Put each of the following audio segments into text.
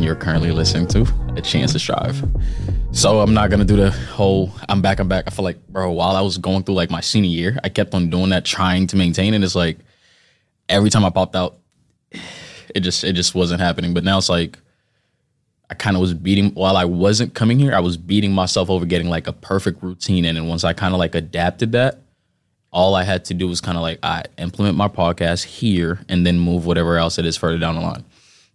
you're currently listening to A Chance to Strive. So I'm not gonna do the whole I'm back, I'm back. I feel like, bro, while I was going through like my senior year, I kept on doing that, trying to maintain, and it's like every time I popped out, it just it just wasn't happening. But now it's like I kind of was beating while I wasn't coming here, I was beating myself over getting like a perfect routine in. And once I kind of like adapted that, all I had to do was kind of like I implement my podcast here and then move whatever else it is further down the line.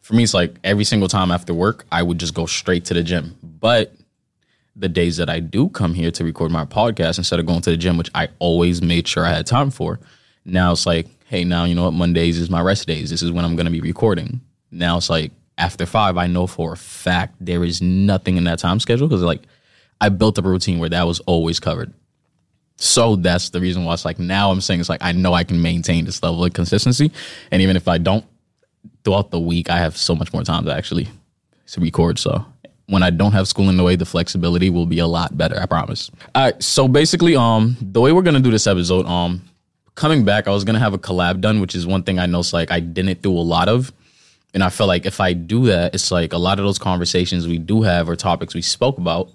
For me, it's like every single time after work, I would just go straight to the gym. But the days that I do come here to record my podcast instead of going to the gym, which I always made sure I had time for, now it's like, hey, now you know what? Mondays is my rest days. This is when I'm going to be recording. Now it's like after five, I know for a fact there is nothing in that time schedule because like I built up a routine where that was always covered. So that's the reason why it's like now I'm saying it's like I know I can maintain this level of consistency, and even if I don't throughout the week, I have so much more time to actually to record. So when I don't have school in the way, the flexibility will be a lot better. I promise. All right. So basically, um, the way we're gonna do this episode, um, coming back, I was gonna have a collab done, which is one thing I know. It's like I didn't do a lot of. And I feel like if I do that, it's like a lot of those conversations we do have or topics we spoke about,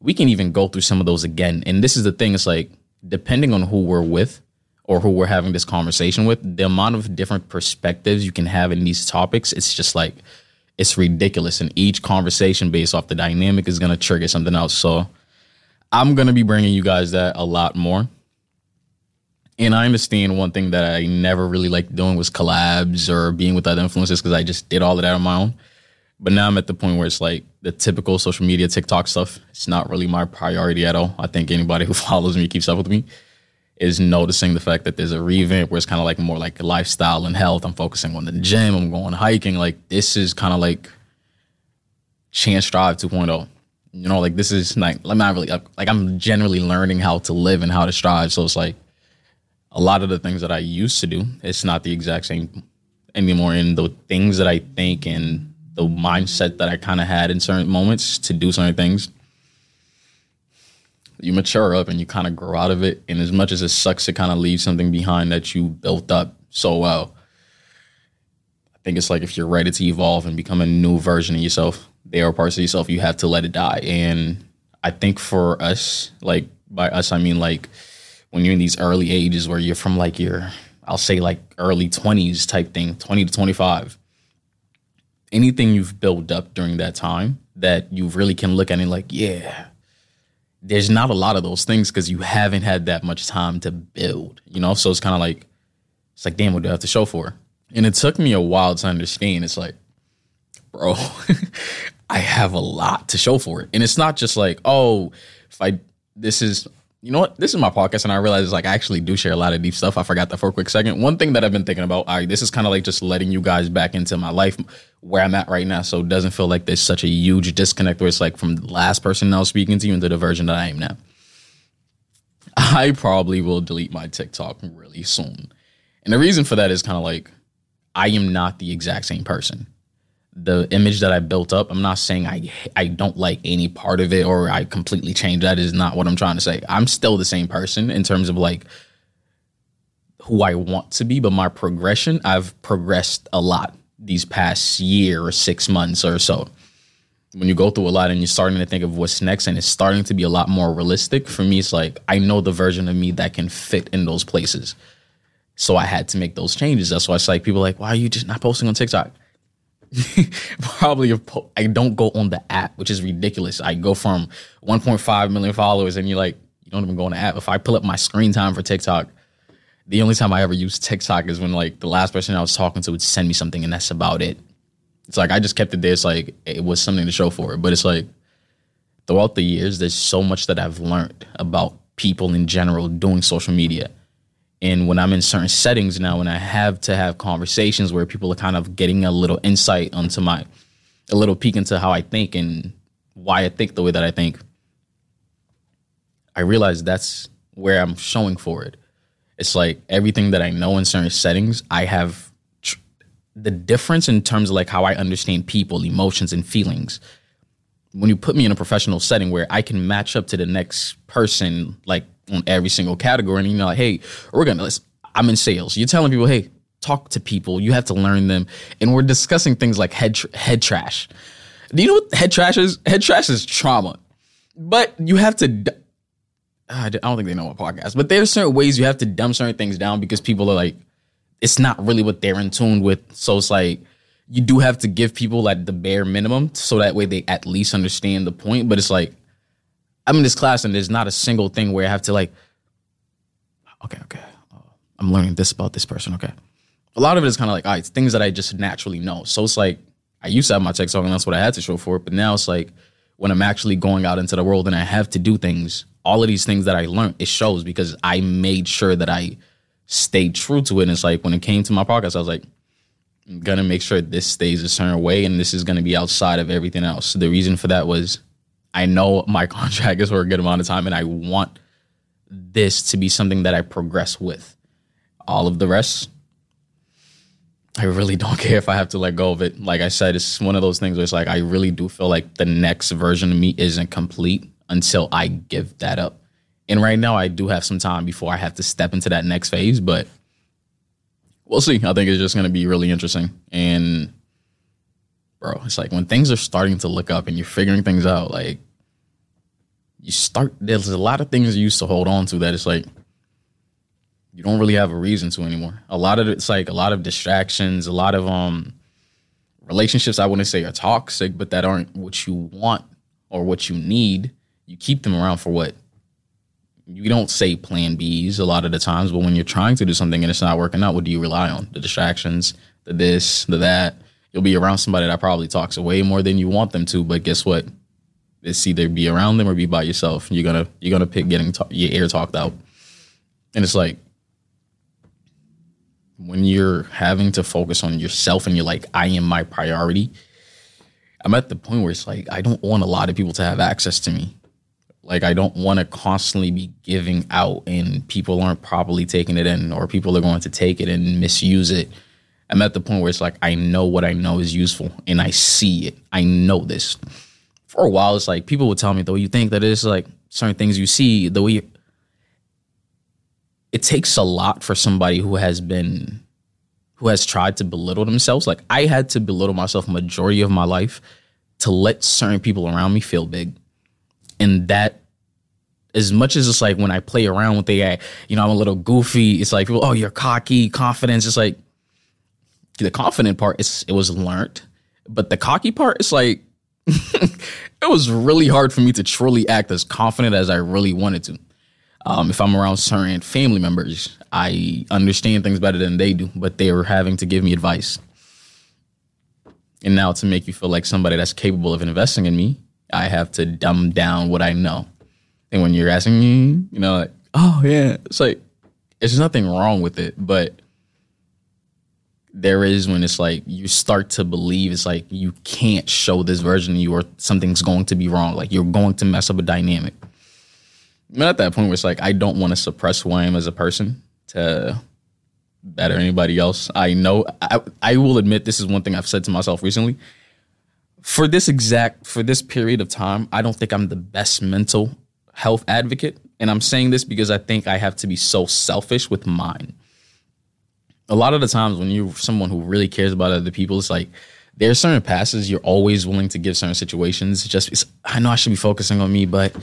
we can even go through some of those again. And this is the thing, it's like depending on who we're with or who we're having this conversation with, the amount of different perspectives you can have in these topics, it's just like it's ridiculous. And each conversation based off the dynamic is gonna trigger something else. So I'm gonna be bringing you guys that a lot more. And I understand one thing that I never really liked doing was collabs or being with other influencers because I just did all of that on my own. But now I'm at the point where it's like the typical social media TikTok stuff. It's not really my priority at all. I think anybody who follows me, keeps up with me, is noticing the fact that there's a revamp where it's kind of like more like lifestyle and health. I'm focusing on the gym. I'm going hiking. Like this is kind of like Chance Strive 2.0. You know, like this is like I'm not really like I'm generally learning how to live and how to strive. So it's like a lot of the things that I used to do, it's not the exact same anymore. And the things that I think and the mindset that I kind of had in certain moments to do certain things, you mature up and you kind of grow out of it. And as much as it sucks to kind of leave something behind that you built up so well, I think it's like if you're ready to evolve and become a new version of yourself, there are parts of yourself you have to let it die. And I think for us, like by us, I mean like when you're in these early ages where you're from like your, I'll say like early 20s type thing, 20 to 25 anything you've built up during that time that you really can look at and like, yeah, there's not a lot of those things because you haven't had that much time to build, you know? So it's kind of like, it's like, damn, what do I have to show for? And it took me a while to understand. It's like, bro, I have a lot to show for it. And it's not just like, oh, if I, this is, you know what? This is my podcast, and I realize it's like I actually do share a lot of deep stuff. I forgot that for a quick second. One thing that I've been thinking about, right, this is kind of like just letting you guys back into my life where I'm at right now, so it doesn't feel like there's such a huge disconnect where it's like from the last person I was speaking to you into the version that I am now. I probably will delete my TikTok really soon, and the reason for that is kind of like I am not the exact same person the image that I built up. I'm not saying I I don't like any part of it or I completely changed. That is not what I'm trying to say. I'm still the same person in terms of like who I want to be, but my progression, I've progressed a lot these past year or six months or so. When you go through a lot and you're starting to think of what's next and it's starting to be a lot more realistic, for me, it's like I know the version of me that can fit in those places. So I had to make those changes. That's why it's like people like, why are you just not posting on TikTok? probably po- I don't go on the app, which is ridiculous. I go from 1.5 million followers, and you're like, you don't even go on the app. If I pull up my screen time for TikTok, the only time I ever use TikTok is when like the last person I was talking to would send me something, and that's about it. It's like I just kept it there. It's like it was something to show for it, but it's like throughout the years, there's so much that I've learned about people in general doing social media and when I'm in certain settings now, and I have to have conversations where people are kind of getting a little insight onto my, a little peek into how I think and why I think the way that I think, I realize that's where I'm showing for it. It's like everything that I know in certain settings, I have tr- the difference in terms of like how I understand people, emotions, and feelings. When you put me in a professional setting where I can match up to the next person, like on every single category. And you know, like, hey, we're gonna. Let's, I'm in sales. You're telling people, hey, talk to people, you have to learn them. And we're discussing things like head tr- head trash. Do you know what head trash is? Head trash is trauma. But you have to d- I don't think they know what podcast, but there's certain ways you have to dumb certain things down because people are like, it's not really what they're in tune with. So it's like you do have to give people like the bare minimum so that way they at least understand the point. But it's like I'm in this class and there's not a single thing where I have to like, okay, okay, uh, I'm learning this about this person. Okay, a lot of it is kind of like, all right, things that I just naturally know. So it's like I used to have my TikTok and that's what I had to show for it. But now it's like when I'm actually going out into the world and I have to do things, all of these things that I learned, it shows because I made sure that I stayed true to it. And it's like when it came to my podcast, I was like, I'm gonna make sure this stays a certain way and this is gonna be outside of everything else. The reason for that was I know my contract is for a good amount of time and I want this to be something that I progress with. All of the rest, I really don't care if I have to let go of it. Like I said, it's one of those things where it's like I really do feel like the next version of me isn't complete until I give that up. And right now, I do have some time before I have to step into that next phase, but we'll see. I think it's just going to be really interesting. And, bro, it's like when things are starting to look up and you're figuring things out, like, you start, there's a lot of things you used to hold on to that it's like, you don't really have a reason to anymore. A lot of it's like a lot of distractions, a lot of um relationships I wouldn't say are toxic, but that aren't what you want or what you need. You keep them around for what? You don't say plan Bs a lot of the times, but when you're trying to do something and it's not working out, what do you rely on? The distractions, the this, the that. You'll be around somebody that probably talks way more than you want them to, but guess what? It's either be around them or be by yourself. You're gonna you're gonna pick getting ta- your ear talked out, and it's like when you're having to focus on yourself and you're like, I am my priority, I'm at the point where it's like, I don't want a lot of people to have access to me. Like, I don't want to constantly be giving out and people aren't properly taking it in or people are going to take it and misuse it. I'm at the point where it's like, I know what I know is useful and I see it. I know this. For a while, it's like people would tell me, though, you think that it's like certain things you see, the way you, it takes a lot for somebody who has been who has tried to belittle themselves like i had to belittle myself majority of my life to let certain people around me feel big and that as much as it's like when i play around with the you know i'm a little goofy it's like oh you're cocky confidence it's like the confident part is it was learned but the cocky part is like it was really hard for me to truly act as confident as i really wanted to um, if I'm around certain family members, I understand things better than they do, but they were having to give me advice. And now to make you feel like somebody that's capable of investing in me, I have to dumb down what I know. And when you're asking me, you know, like, oh yeah, it's like there's nothing wrong with it, but there is when it's like you start to believe it's like you can't show this version of you or something's going to be wrong. Like you're going to mess up a dynamic. I'm at that point where it's like I don't want to suppress who I am as a person to better anybody else. I know I, I will admit this is one thing I've said to myself recently. For this exact for this period of time, I don't think I'm the best mental health advocate. And I'm saying this because I think I have to be so selfish with mine. A lot of the times when you're someone who really cares about other people, it's like there are certain passes you're always willing to give certain situations. Just I know I should be focusing on me, but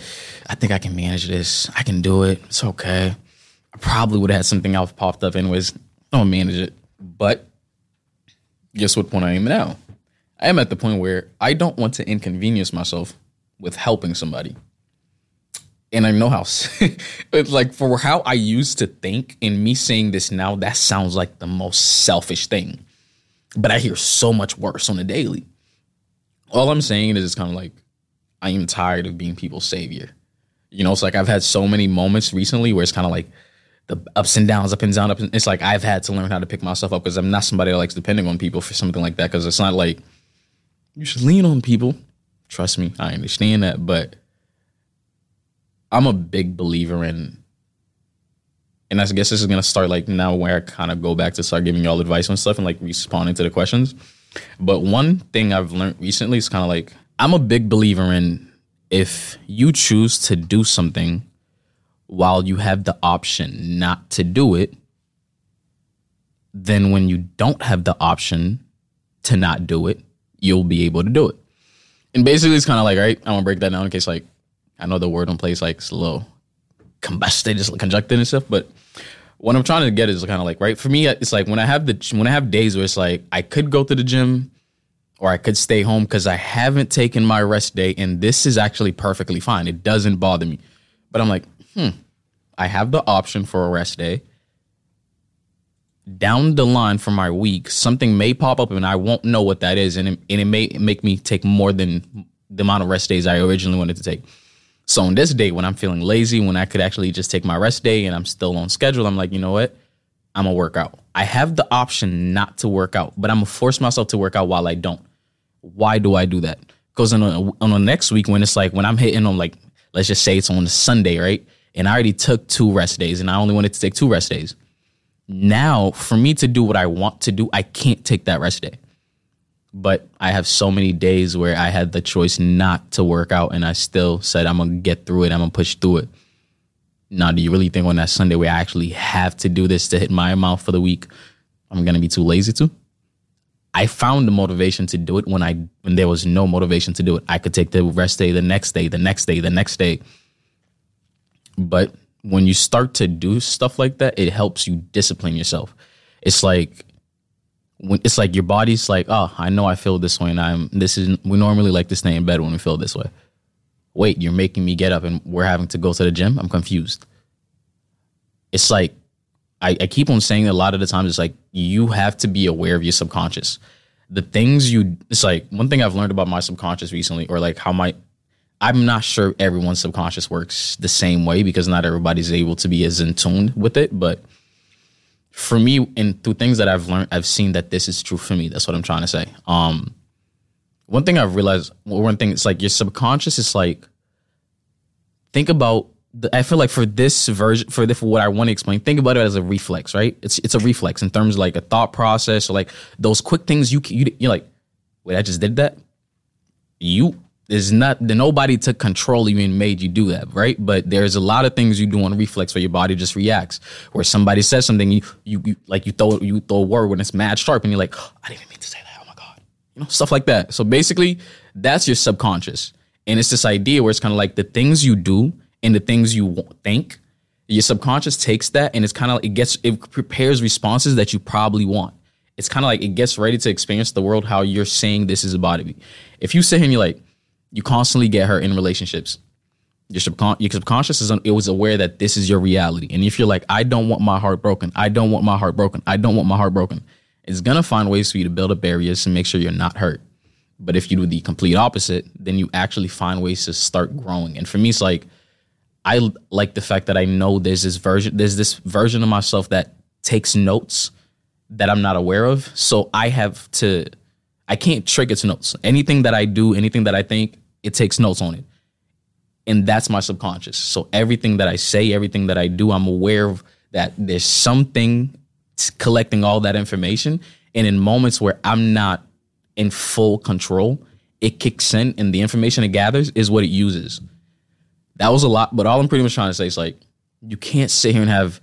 I think I can manage this. I can do it. It's okay. I probably would have had something else popped up anyways. I'll manage it. But guess what point I am now? I am at the point where I don't want to inconvenience myself with helping somebody. And I know how it's like for how I used to think and me saying this now, that sounds like the most selfish thing but I hear so much worse on the daily. All I'm saying is it's kind of like I am tired of being people's savior. You know, it's like I've had so many moments recently where it's kind of like the ups and downs, up and down, up. And, it's like I've had to learn how to pick myself up because I'm not somebody that likes depending on people for something like that. Because it's not like you should lean on people. Trust me, I understand that, but I'm a big believer in and I guess this is gonna start like now where I kind of go back to start giving y'all advice on stuff and like responding to the questions. But one thing I've learned recently is kind of like I'm a big believer in if you choose to do something while you have the option not to do it, then when you don't have the option to not do it, you'll be able to do it. And basically, it's kind of like, right, I'm gonna break that down in case, like, I know the word on place, like, slow, combusted, just conjuncted and stuff, but what I'm trying to get is kind of like, right, for me, it's like when I have the, when I have days where it's like, I could go to the gym or I could stay home because I haven't taken my rest day, and this is actually perfectly fine. It doesn't bother me. But I'm like, hmm, I have the option for a rest day down the line for my week, something may pop up and I won't know what that is, and it, and it may make me take more than the amount of rest days I originally wanted to take. So on this day, when I'm feeling lazy, when I could actually just take my rest day and I'm still on schedule, I'm like, you know what? I'm gonna work out. I have the option not to work out, but I'm gonna force myself to work out while I don't. Why do I do that? Because on on the next week, when it's like when I'm hitting on like, let's just say it's on a Sunday, right? And I already took two rest days, and I only wanted to take two rest days now for me to do what I want to do, I can't take that rest day. But I have so many days where I had the choice not to work out and I still said I'm gonna get through it, I'm gonna push through it. Now, do you really think on that Sunday where I actually have to do this to hit my amount for the week, I'm gonna be too lazy to? I found the motivation to do it when I when there was no motivation to do it. I could take the rest day the next day, the next day, the next day. But when you start to do stuff like that, it helps you discipline yourself. It's like when it's like your body's like, oh, I know I feel this way, and I'm this is we normally like to stay in bed when we feel this way. Wait, you're making me get up, and we're having to go to the gym. I'm confused. It's like I, I keep on saying a lot of the times. It's like you have to be aware of your subconscious. The things you, it's like one thing I've learned about my subconscious recently, or like how my I'm not sure everyone's subconscious works the same way because not everybody's able to be as in tune with it. But for me, and through things that I've learned, I've seen that this is true for me. That's what I'm trying to say. Um, one thing I've realized, one thing, it's like your subconscious is like, think about. The, I feel like for this version, for this, for what I want to explain, think about it as a reflex, right? It's it's a reflex in terms of like a thought process or like those quick things you you you're like, wait, I just did that. You there's not nobody took control of you and made you do that, right? But there's a lot of things you do on reflex where your body just reacts. Where somebody says something, you you, you like you throw you throw a word when it's mad sharp, and you're like, oh, I didn't even mean to say that. Oh my god, you know stuff like that. So basically, that's your subconscious, and it's this idea where it's kind of like the things you do and the things you think. Your subconscious takes that and it's kind of it gets it prepares responses that you probably want. It's kind of like it gets ready to experience the world how you're saying this is about to be. If you sit here and you're like you constantly get hurt in relationships. Your, subcon- your subconscious is un- it was aware that this is your reality. And if you're like, I don't want my heart broken, I don't want my heart broken, I don't want my heart broken, it's gonna find ways for you to build up barriers to make sure you're not hurt. But if you do the complete opposite, then you actually find ways to start growing. And for me, it's like I like the fact that I know there's this version, there's this version of myself that takes notes that I'm not aware of. So I have to, I can't trick its notes. Anything that I do, anything that I think, it takes notes on it. And that's my subconscious. So everything that I say, everything that I do, I'm aware of that there's something collecting all that information. And in moments where I'm not in full control, it kicks in and the information it gathers is what it uses. That was a lot, but all I'm pretty much trying to say is like you can't sit here and have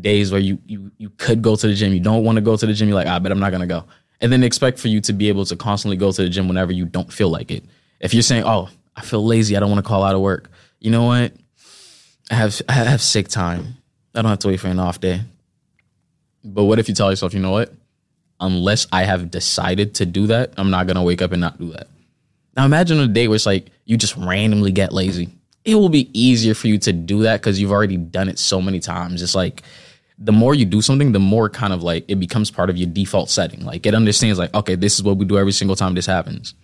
days where you you you could go to the gym, you don't want to go to the gym, you're like, ah, I bet I'm not gonna go. And then expect for you to be able to constantly go to the gym whenever you don't feel like it if you're saying, "Oh, I feel lazy, I don't want to call out of work," you know what? I have I have sick time. I don't have to wait for an off day. But what if you tell yourself, you know what? Unless I have decided to do that, I'm not gonna wake up and not do that. Now imagine a day where it's like you just randomly get lazy. It will be easier for you to do that because you've already done it so many times. It's like the more you do something, the more kind of like it becomes part of your default setting. Like it understands like, okay, this is what we do every single time this happens.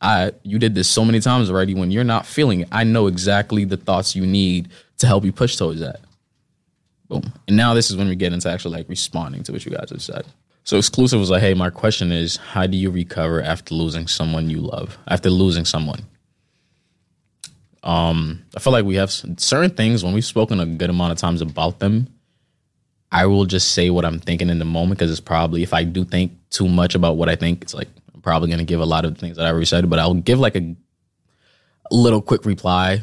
I you did this so many times already. When you're not feeling it, I know exactly the thoughts you need to help you push towards that. Boom. And now this is when we get into actually like responding to what you guys have said. So exclusive was like, hey, my question is, how do you recover after losing someone you love? After losing someone. Um, I feel like we have certain things when we've spoken a good amount of times about them. I will just say what I'm thinking in the moment because it's probably if I do think too much about what I think, it's like probably going to give a lot of things that I said, but I'll give like a little quick reply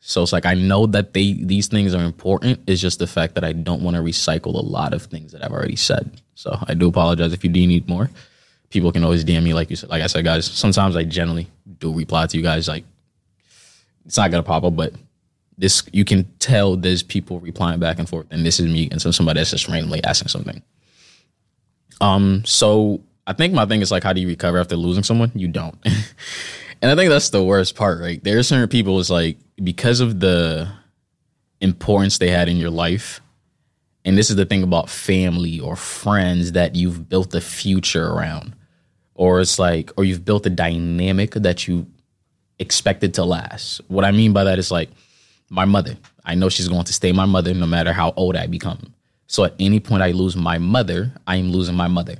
So it's like I know that they these things are important. It's just the fact that I don't want to recycle a lot of things that I've already said. So I do apologize if you do need more. People can always DM me, like you said. Like I said, guys. Sometimes I generally do reply to you guys. Like it's not gonna pop up, but this you can tell there's people replying back and forth, and this is me and so somebody that's just randomly asking something. Um, so I think my thing is like, how do you recover after losing someone? You don't. and I think that's the worst part, right? There are certain people is like because of the importance they had in your life, and this is the thing about family or friends that you've built a future around, or it's like, or you've built a dynamic that you expected to last. What I mean by that is like my mother. I know she's going to stay my mother no matter how old I become. So at any point I lose my mother, I am losing my mother.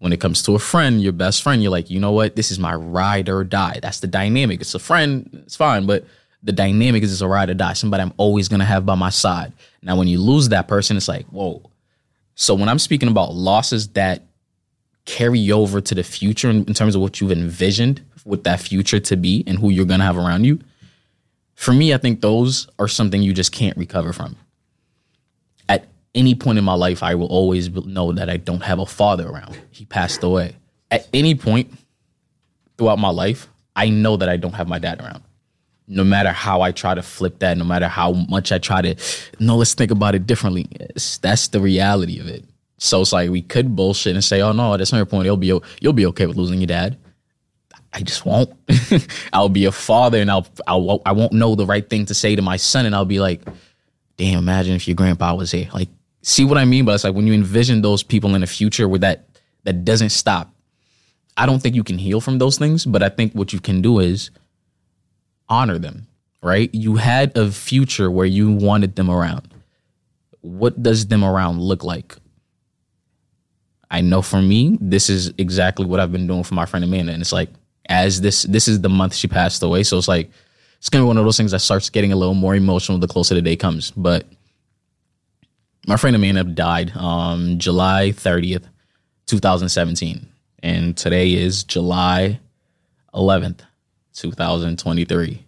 When it comes to a friend, your best friend, you're like, you know what? This is my ride or die. That's the dynamic. It's a friend, it's fine, but the dynamic is it's a ride or die. Somebody I'm always gonna have by my side. Now, when you lose that person, it's like, whoa. So when I'm speaking about losses that carry over to the future in, in terms of what you've envisioned with that future to be and who you're gonna have around you, for me, I think those are something you just can't recover from. Any point in my life, I will always know that I don't have a father around. He passed away. At any point throughout my life, I know that I don't have my dad around. No matter how I try to flip that, no matter how much I try to, no, let's think about it differently. It's, that's the reality of it. So it's like we could bullshit and say, "Oh no, that's not your point, you'll be you'll be okay with losing your dad." I just won't. I'll be a father and I'll, I'll I won't know the right thing to say to my son and I'll be like, damn, imagine if your grandpa was here. Like, see what I mean? But it's like when you envision those people in the future where that that doesn't stop. I don't think you can heal from those things, but I think what you can do is honor them, right? You had a future where you wanted them around. What does them around look like? I know for me, this is exactly what I've been doing for my friend Amanda. And it's like, as this this is the month she passed away. So it's like it's gonna be one of those things that starts getting a little more emotional the closer the day comes. But my friend Amanda died um July 30th, 2017. And today is July 11th, 2023.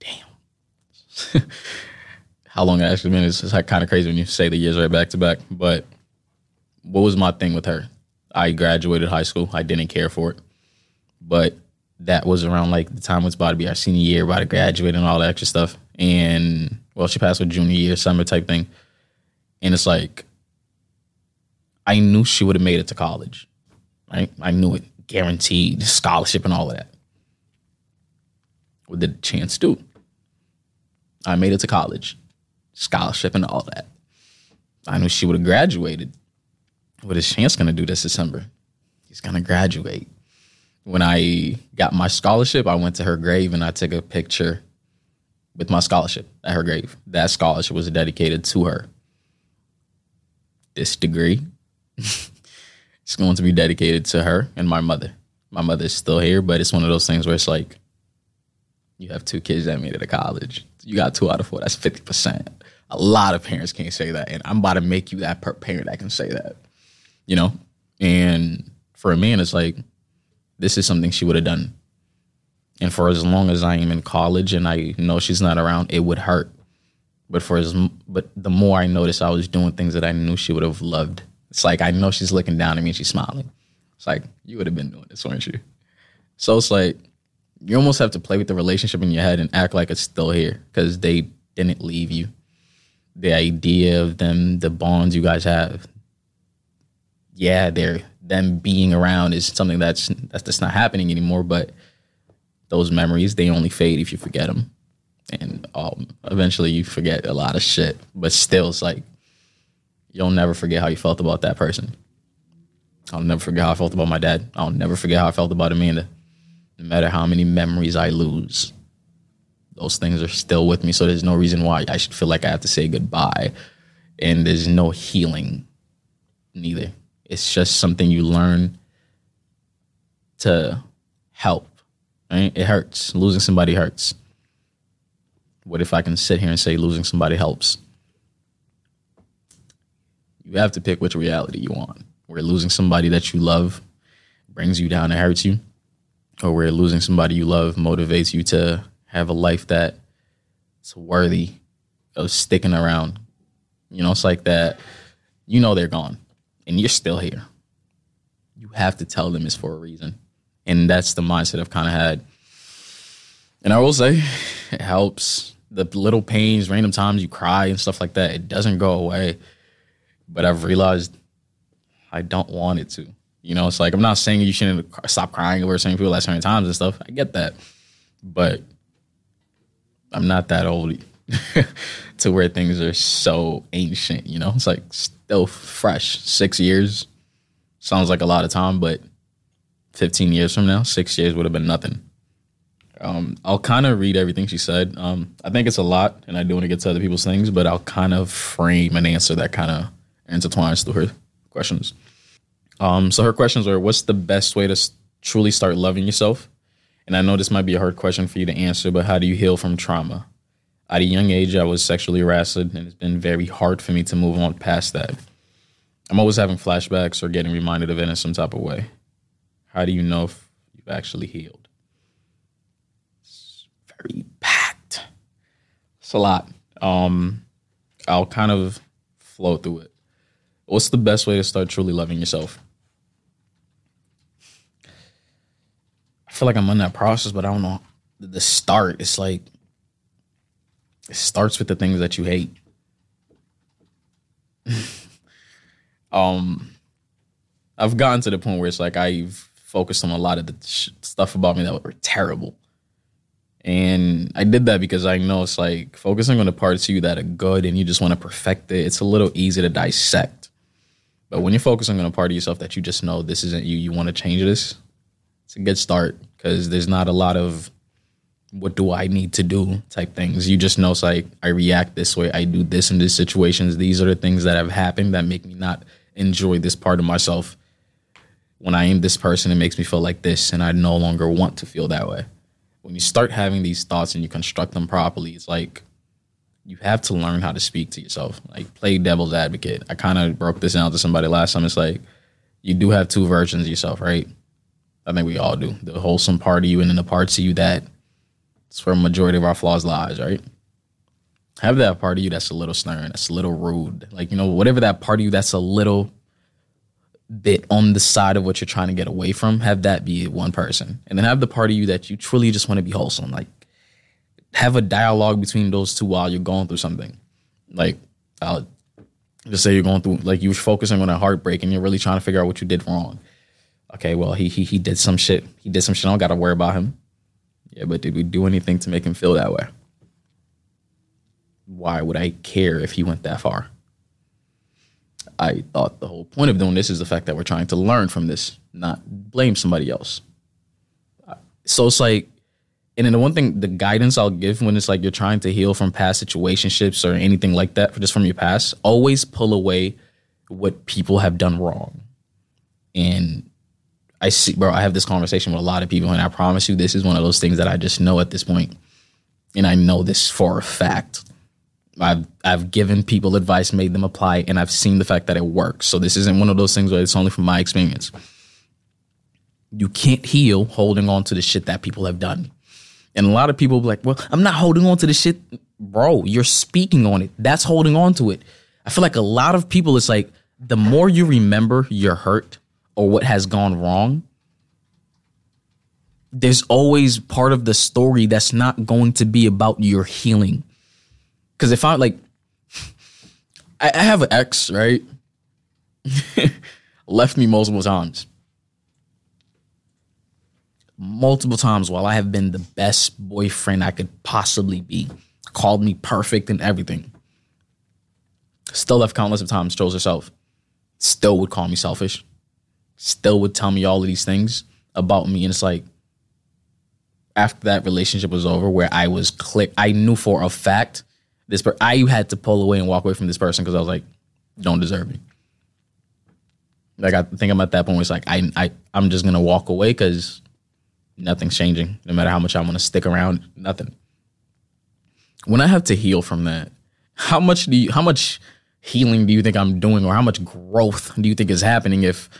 Damn. How long it actually been is kind of crazy when you say the years right back to back. But what was my thing with her? I graduated high school. I didn't care for it but that was around like the time was about to be our senior year, about to graduate and all that extra stuff. And well, she passed with junior year, summer type thing. And it's like, I knew she would have made it to college. Right? I knew it, guaranteed scholarship and all of that. With the chance to. I made it to college, scholarship and all that. I knew she would have graduated. What is Chance gonna do this December? He's gonna graduate when I got my scholarship, I went to her grave and I took a picture with my scholarship at her grave. That scholarship was dedicated to her. This degree is going to be dedicated to her and my mother. My mother is still here, but it's one of those things where it's like, you have two kids that made it to college. You got two out of four. That's 50%. A lot of parents can't say that. And I'm about to make you that parent that can say that, you know? And for Amanda, it's like, this is something she would have done. And for as long as I am in college and I know she's not around, it would hurt. But for as but the more I noticed I was doing things that I knew she would have loved. It's like I know she's looking down at me and she's smiling. It's like you would have been doing this, weren't you? So it's like you almost have to play with the relationship in your head and act like it's still here because they didn't leave you. The idea of them, the bonds you guys have, yeah, they're them being around is something that's that's just not happening anymore. But those memories they only fade if you forget them, and um, eventually you forget a lot of shit. But still, it's like you'll never forget how you felt about that person. I'll never forget how I felt about my dad. I'll never forget how I felt about Amanda. No matter how many memories I lose, those things are still with me. So there's no reason why I should feel like I have to say goodbye. And there's no healing neither. It's just something you learn to help. Right? It hurts. Losing somebody hurts. What if I can sit here and say losing somebody helps? You have to pick which reality you want. Where losing somebody that you love brings you down and hurts you, or where losing somebody you love motivates you to have a life that is worthy of sticking around. You know, it's like that. You know they're gone, and you're still here. You have to tell them it's for a reason, and that's the mindset I've kind of had. And I will say, it helps. The little pains, random times you cry and stuff like that, it doesn't go away. But I've realized I don't want it to. You know, it's like I'm not saying you shouldn't stop crying over certain people at certain times and stuff. I get that, but I'm not that old to where things are so ancient. You know, it's like still fresh. Six years sounds like a lot of time, but 15 years from now, six years would have been nothing. Um, I'll kind of read everything she said. Um, I think it's a lot, and I do want to get to other people's things, but I'll kind of frame an answer that kind of intertwines through her questions. Um, so her questions are: What's the best way to s- truly start loving yourself? And I know this might be a hard question for you to answer, but how do you heal from trauma? At a young age, I was sexually harassed, and it's been very hard for me to move on past that. I'm always having flashbacks or getting reminded of it in some type of way. How do you know if you've actually healed? Packed. It's a lot. Um, I'll kind of flow through it. What's the best way to start truly loving yourself? I feel like I'm in that process, but I don't know the start. It's like it starts with the things that you hate. um, I've gotten to the point where it's like I've focused on a lot of the sh- stuff about me that were terrible. And I did that because I know it's like focusing on the parts of you that are good and you just want to perfect it. It's a little easy to dissect. But when you're focusing on a part of yourself that you just know this isn't you, you want to change this, it's a good start because there's not a lot of what do I need to do type things. You just know it's like I react this way, I do this in these situations. These are the things that have happened that make me not enjoy this part of myself. When I am this person, it makes me feel like this, and I no longer want to feel that way. When you start having these thoughts and you construct them properly, it's like you have to learn how to speak to yourself. Like play devil's advocate. I kind of broke this down to somebody last time. It's like you do have two versions of yourself, right? I think we all do. The wholesome part of you and then the parts of you that it's where majority of our flaws lies, right? Have that part of you that's a little stern, that's a little rude. Like, you know, whatever that part of you that's a little bit on the side of what you're trying to get away from, have that be one person. And then have the part of you that you truly just want to be wholesome. Like have a dialogue between those two while you're going through something. Like I'll just say you're going through like you're focusing on a heartbreak and you're really trying to figure out what you did wrong. Okay, well he he he did some shit. He did some shit. I don't gotta worry about him. Yeah, but did we do anything to make him feel that way? Why would I care if he went that far? I thought the whole point of doing this is the fact that we're trying to learn from this, not blame somebody else. So it's like, and then the one thing, the guidance I'll give when it's like you're trying to heal from past situationships or anything like that, just from your past, always pull away what people have done wrong. And I see, bro, I have this conversation with a lot of people, and I promise you, this is one of those things that I just know at this point, and I know this for a fact. I've I've given people advice, made them apply, and I've seen the fact that it works. So this isn't one of those things where it's only from my experience. You can't heal holding on to the shit that people have done. And a lot of people be like, well, I'm not holding on to the shit. Bro, you're speaking on it. That's holding on to it. I feel like a lot of people, it's like the more you remember your hurt or what has gone wrong, there's always part of the story that's not going to be about your healing. Because if I like, I, I have an ex, right? Left me multiple times. Multiple times while I have been the best boyfriend I could possibly be. Called me perfect and everything. Still left countless of times, chose herself. Still would call me selfish. Still would tell me all of these things about me. And it's like, after that relationship was over, where I was click, I knew for a fact this per- I had to pull away and walk away from this person because I was like, don't deserve me. Like I think I'm at that point where it's like I I I'm just gonna walk away because nothing's changing. No matter how much I want to stick around, nothing. When I have to heal from that, how much do you how much healing do you think I'm doing, or how much growth do you think is happening if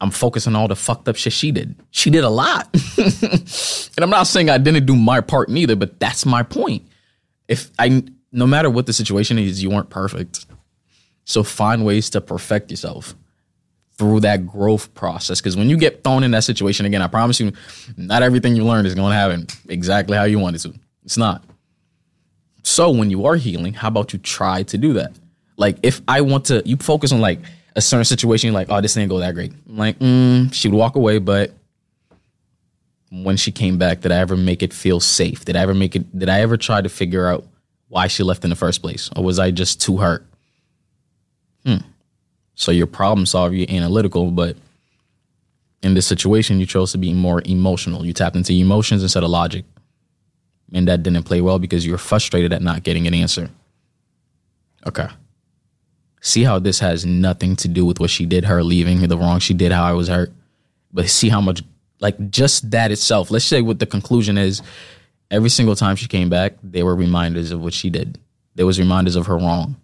I'm focusing on all the fucked up shit she did? She did a lot, and I'm not saying I didn't do my part neither, but that's my point if I no matter what the situation is, you weren't perfect. So find ways to perfect yourself through that growth process. Because when you get thrown in that situation again, I promise you, not everything you learned is going to happen exactly how you want it to. It's not. So when you are healing, how about you try to do that? Like if I want to, you focus on like a certain situation, like, oh, this didn't go that great. I'm like, mm, she would walk away, but when she came back, did I ever make it feel safe? Did I ever make it? Did I ever try to figure out why she left in the first place, or was I just too hurt? Hmm. So you're problem solver, you're analytical, but in this situation, you chose to be more emotional. You tapped into emotions instead of logic, and that didn't play well because you were frustrated at not getting an answer. Okay. See how this has nothing to do with what she did, her leaving, the wrong she did, how I was hurt. But see how much like just that itself. Let's say what the conclusion is. Every single time she came back, there were reminders of what she did. There was reminders of her wrong.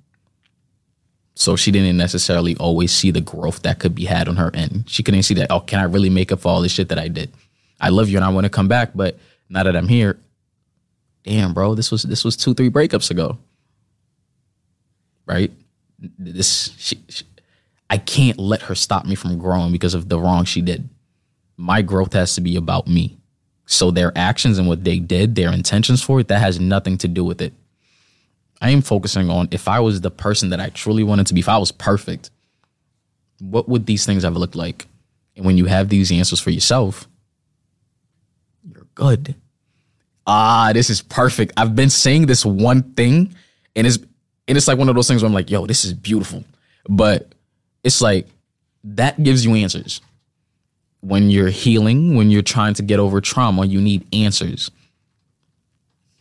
So she didn't necessarily always see the growth that could be had on her end. She couldn't see that, oh, can I really make up for all the shit that I did? I love you and I want to come back, but now that I'm here, damn, bro, this was this was two, three breakups ago. Right? This she, she, I can't let her stop me from growing because of the wrong she did my growth has to be about me. So their actions and what they did, their intentions for it, that has nothing to do with it. I am focusing on if I was the person that I truly wanted to be, if I was perfect, what would these things have looked like? And when you have these answers for yourself, you're good. Ah, this is perfect. I've been saying this one thing, and it's and it's like one of those things where I'm like, yo, this is beautiful. But it's like that gives you answers when you're healing, when you're trying to get over trauma, you need answers.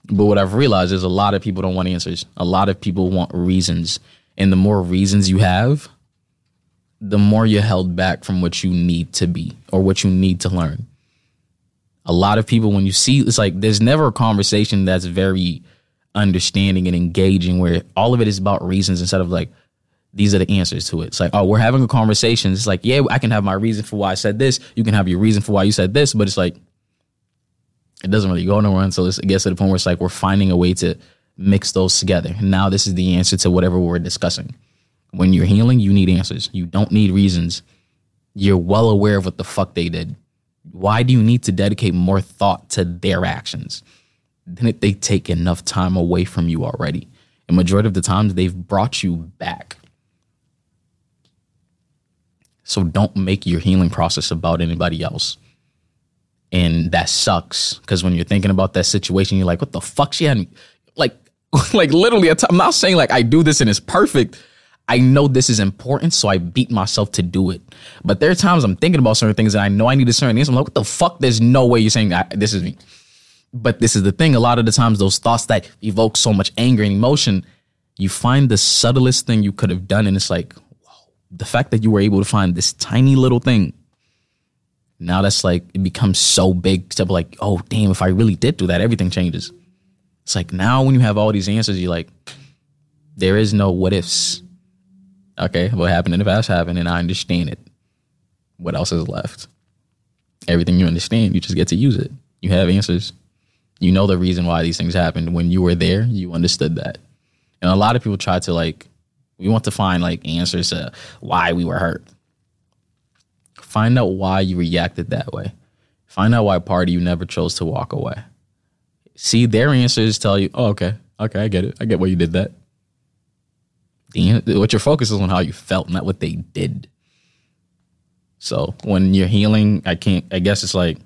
But what I've realized is a lot of people don't want answers. A lot of people want reasons. And the more reasons you have, the more you're held back from what you need to be or what you need to learn. A lot of people, when you see, it's like there's never a conversation that's very understanding and engaging where all of it is about reasons instead of like, these are the answers to it. It's like, oh, we're having a conversation. It's like, yeah, I can have my reason for why I said this. You can have your reason for why you said this. But it's like, it doesn't really go nowhere until it gets to the point where it's like we're finding a way to mix those together. Now this is the answer to whatever we're discussing. When you're healing, you need answers. You don't need reasons. You're well aware of what the fuck they did. Why do you need to dedicate more thought to their actions? Didn't they take enough time away from you already? And majority of the times they've brought you back so don't make your healing process about anybody else. And that sucks because when you're thinking about that situation, you're like, what the fuck? She had me. Like, like literally, I'm not saying like I do this and it's perfect. I know this is important, so I beat myself to do it. But there are times I'm thinking about certain things and I know I need a certain answer. I'm like, what the fuck? There's no way you're saying that this is me. But this is the thing. A lot of the times, those thoughts that evoke so much anger and emotion, you find the subtlest thing you could have done, and it's like, the fact that you were able to find this tiny little thing now that's like it becomes so big to like oh damn if i really did do that everything changes. It's like now when you have all these answers you're like there is no what ifs. Okay what happened in the past happened and i understand it. What else is left? Everything you understand you just get to use it. You have answers. You know the reason why these things happened. When you were there you understood that. And a lot of people try to like we want to find like answers to why we were hurt. Find out why you reacted that way. Find out why part of you never chose to walk away. See, their answers tell you, oh, okay, okay, I get it. I get why you did that. The, what your focus is on how you felt, not what they did. So when you're healing, I can't, I guess it's like,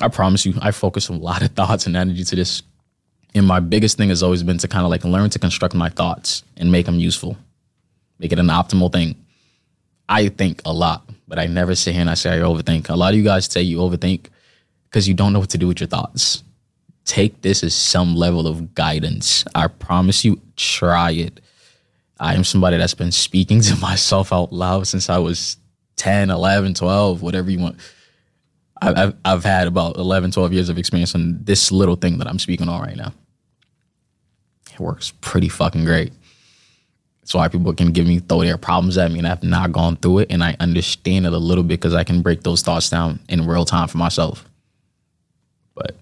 I promise you, I focus a lot of thoughts and energy to this and my biggest thing has always been to kind of like learn to construct my thoughts and make them useful, make it an optimal thing. I think a lot, but I never sit here and I say I overthink. A lot of you guys say you overthink because you don't know what to do with your thoughts. Take this as some level of guidance. I promise you, try it. I am somebody that's been speaking to myself out loud since I was 10, 11, 12, whatever you want. I've, I've had about 11, 12 years of experience on this little thing that I'm speaking on right now it works pretty fucking great. That's why people can give me throw their problems at me, and I've not gone through it, and I understand it a little bit because I can break those thoughts down in real time for myself. But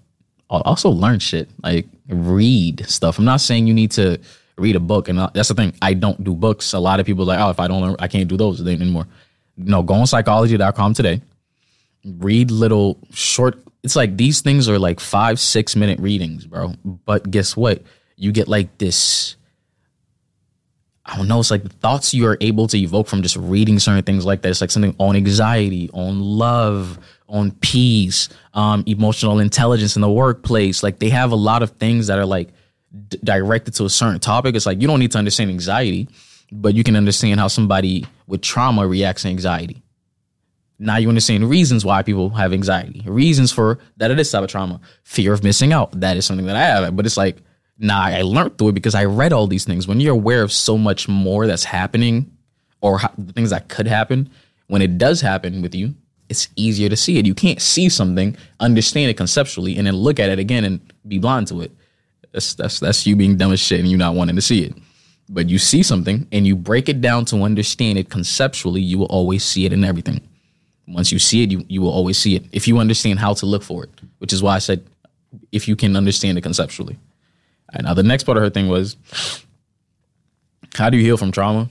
I'll also learn shit. Like read stuff. I'm not saying you need to read a book, and uh, that's the thing. I don't do books. A lot of people are like, oh, if I don't learn, I can't do those anymore. No, go on psychology.com today. Read little short. It's like these things are like five, six minute readings, bro. But guess what? You get like this. I don't know. It's like the thoughts you are able to evoke from just reading certain things like that. It's like something on anxiety, on love, on peace, um, emotional intelligence in the workplace. Like they have a lot of things that are like d- directed to a certain topic. It's like you don't need to understand anxiety, but you can understand how somebody with trauma reacts to anxiety. Now you understand reasons why people have anxiety, reasons for that it is type of trauma, fear of missing out. That is something that I have, but it's like, nah, I learned through it because I read all these things. When you're aware of so much more that's happening or how, the things that could happen, when it does happen with you, it's easier to see it. You can't see something, understand it conceptually, and then look at it again and be blind to it. That's that's that's you being dumb as shit and you not wanting to see it. But you see something and you break it down to understand it conceptually, you will always see it in everything. Once you see it, you, you will always see it. If you understand how to look for it, which is why I said if you can understand it conceptually. And now the next part of her thing was how do you heal from trauma?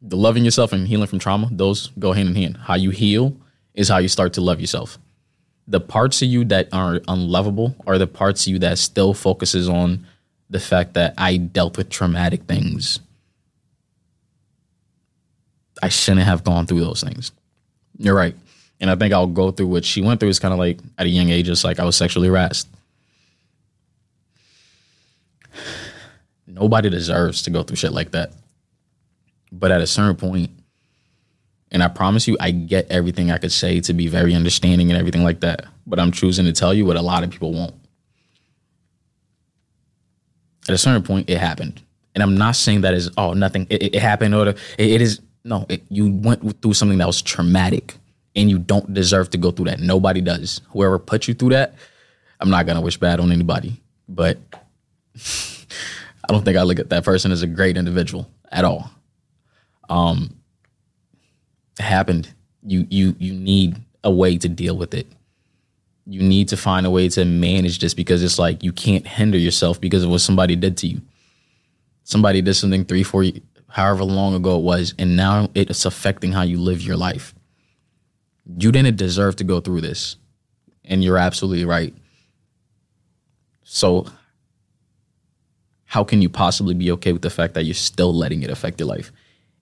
The loving yourself and healing from trauma, those go hand in hand. How you heal is how you start to love yourself. The parts of you that are unlovable are the parts of you that still focuses on the fact that I dealt with traumatic things. I shouldn't have gone through those things. You're right. And I think I'll go through what she went through is kind of like at a young age, it's like I was sexually harassed. Nobody deserves to go through shit like that. But at a certain point, and I promise you, I get everything I could say to be very understanding and everything like that. But I'm choosing to tell you what a lot of people won't. At a certain point, it happened. And I'm not saying that is, oh, nothing, it, it happened or it, it is, no, it, you went through something that was traumatic and you don't deserve to go through that. Nobody does. Whoever put you through that, I'm not going to wish bad on anybody. But I don't think I look at that person as a great individual at all. Um, happened, you you you need a way to deal with it. You need to find a way to manage this because it's like you can't hinder yourself because of what somebody did to you. Somebody did something three, four, however long ago it was, and now it's affecting how you live your life. You didn't deserve to go through this, and you're absolutely right. So, how can you possibly be okay with the fact that you're still letting it affect your life?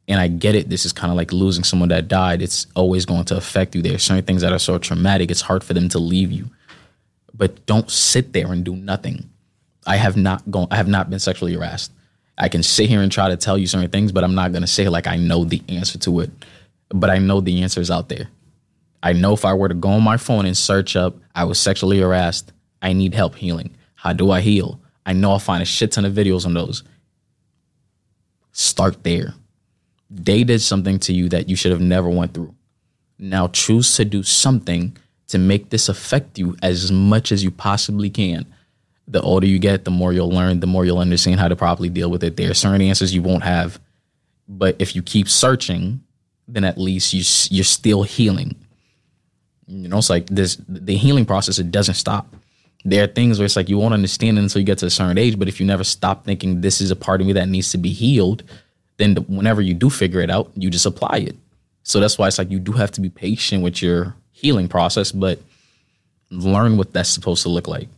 and I get it. This is kind of like losing someone that died. It's always going to affect you. There are certain things that are so traumatic, it's hard for them to leave you. But don't sit there and do nothing. I have not gone. I have not been sexually harassed. I can sit here and try to tell you certain things, but I'm not going to say like I know the answer to it. But I know the answer is out there. I know if I were to go on my phone and search up, I was sexually harassed. I need help healing. How do I heal? I know I'll find a shit ton of videos on those. Start there they did something to you that you should have never went through. Now choose to do something to make this affect you as much as you possibly can. The older you get, the more you'll learn, the more you'll understand how to properly deal with it. There are certain answers you won't have, but if you keep searching, then at least you you're still healing. You know, it's like this the healing process. It doesn't stop. There are things where it's like you won't understand it until you get to a certain age. But if you never stop thinking this is a part of me that needs to be healed, then whenever you do figure it out, you just apply it. So that's why it's like you do have to be patient with your healing process, but learn what that's supposed to look like.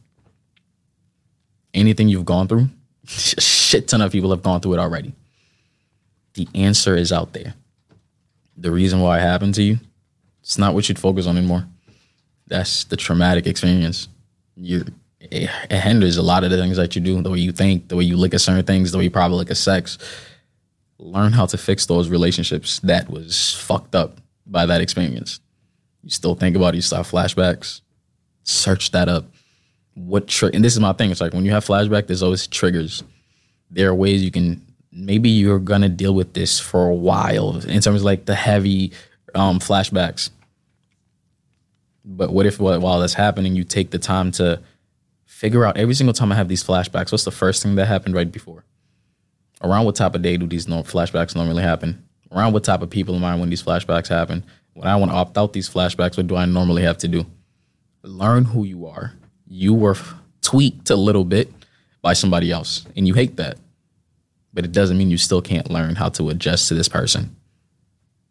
Anything you've gone through, shit ton of people have gone through it already. The answer is out there. The reason why it happened to you, it's not what you'd focus on anymore. That's the traumatic experience. You it, hinders a lot of the things that you do, the way you think, the way you look at certain things, the way you probably look at sex learn how to fix those relationships that was fucked up by that experience. You still think about it, you still have flashbacks. Search that up. What tri- and this is my thing. It's like when you have flashback, there's always triggers. There are ways you can maybe you're gonna deal with this for a while in terms of like the heavy um, flashbacks. But what if while that's happening, you take the time to figure out every single time I have these flashbacks, what's the first thing that happened right before? around what type of day do these flashbacks normally happen? Around what type of people am I when these flashbacks happen? When I want to opt out these flashbacks, what do I normally have to do? Learn who you are. You were tweaked a little bit, by somebody else. And you hate that. But it doesn't mean you still can't learn how to adjust to this person.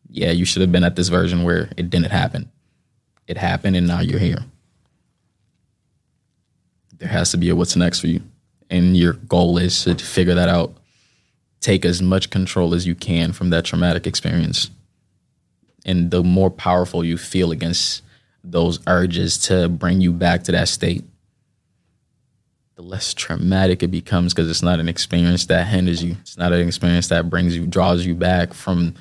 Yeah, you should have been at this version where it didn't happen. It happened and now you're here. There has to be a what's next for you. And your goal is to figure that out. Take as much control as you can from that traumatic experience. And the more powerful you feel against those urges to bring you back to that state, the less traumatic it becomes because it's not an experience that hinders you. It's not an experience that brings you, draws you back from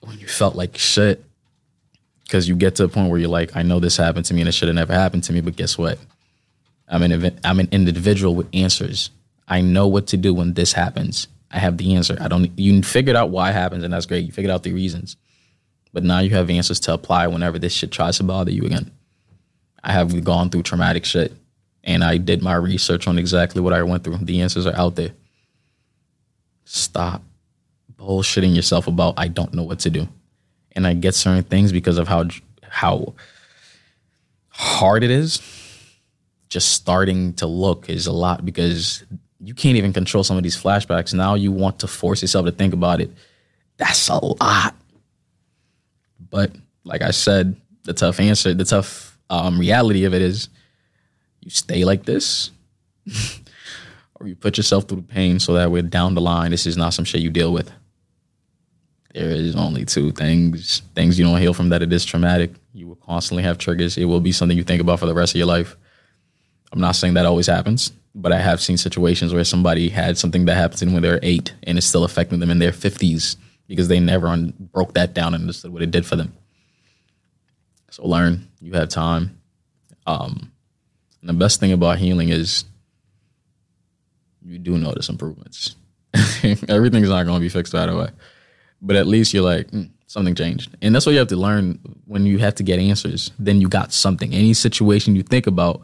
when you felt like shit. Because you get to a point where you're like, I know this happened to me and it should have never happened to me, but guess what? I'm an I'm an individual with answers. I know what to do when this happens. I have the answer. I don't. You figured out why it happens, and that's great. You figured out the reasons, but now you have answers to apply whenever this shit tries to bother you again. I have gone through traumatic shit, and I did my research on exactly what I went through. The answers are out there. Stop bullshitting yourself about I don't know what to do, and I get certain things because of how how hard it is. Just starting to look is a lot because you can't even control some of these flashbacks. Now you want to force yourself to think about it. That's a lot. But like I said, the tough answer, the tough um, reality of it is you stay like this or you put yourself through the pain so that way down the line, this is not some shit you deal with. There is only two things, things you don't heal from that it is traumatic. You will constantly have triggers. It will be something you think about for the rest of your life. I'm not saying that always happens but I have seen situations where somebody had something that happened when they were eight and it's still affecting them in their 50s because they never un- broke that down and understood what it did for them. So learn, you have time. Um, and the best thing about healing is you do notice improvements. Everything's not going to be fixed right away, but at least you're like, mm, something changed. And that's what you have to learn when you have to get answers. Then you got something. Any situation you think about,